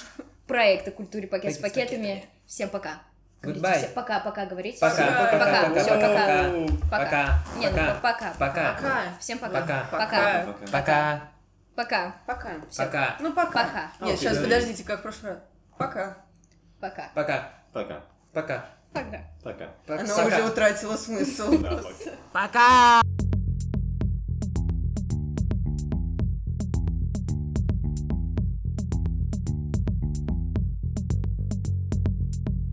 [SPEAKER 1] проект о культуре пакет с
[SPEAKER 3] Пакет с
[SPEAKER 1] пакетами.
[SPEAKER 3] пакетами.
[SPEAKER 1] Всем пока. Говорите
[SPEAKER 3] Goodbye.
[SPEAKER 1] все пока, пока, говорите.
[SPEAKER 3] Пока,
[SPEAKER 1] Всем
[SPEAKER 3] пока,
[SPEAKER 1] пока,
[SPEAKER 3] пока,
[SPEAKER 1] всё,
[SPEAKER 3] пока,
[SPEAKER 1] пока.
[SPEAKER 3] пока. Пока.
[SPEAKER 1] Не, ну
[SPEAKER 3] Пока.
[SPEAKER 1] пока.
[SPEAKER 3] Пока.
[SPEAKER 4] Пока.
[SPEAKER 1] Всем пока.
[SPEAKER 3] Пока.
[SPEAKER 1] Пока.
[SPEAKER 4] Пока.
[SPEAKER 2] Пока.
[SPEAKER 3] Пока.
[SPEAKER 1] Пока.
[SPEAKER 4] Пока.
[SPEAKER 1] Всё.
[SPEAKER 3] Пока.
[SPEAKER 4] Ну, пока.
[SPEAKER 1] Пока.
[SPEAKER 4] Нет, сейчас, подождите, как в прошлый раз. Пока.
[SPEAKER 1] Пока.
[SPEAKER 3] Пока.
[SPEAKER 2] Пока.
[SPEAKER 3] Пока.
[SPEAKER 1] Пока.
[SPEAKER 2] Пока.
[SPEAKER 3] Пока.
[SPEAKER 4] Она уже утратила смысл.
[SPEAKER 3] Пока.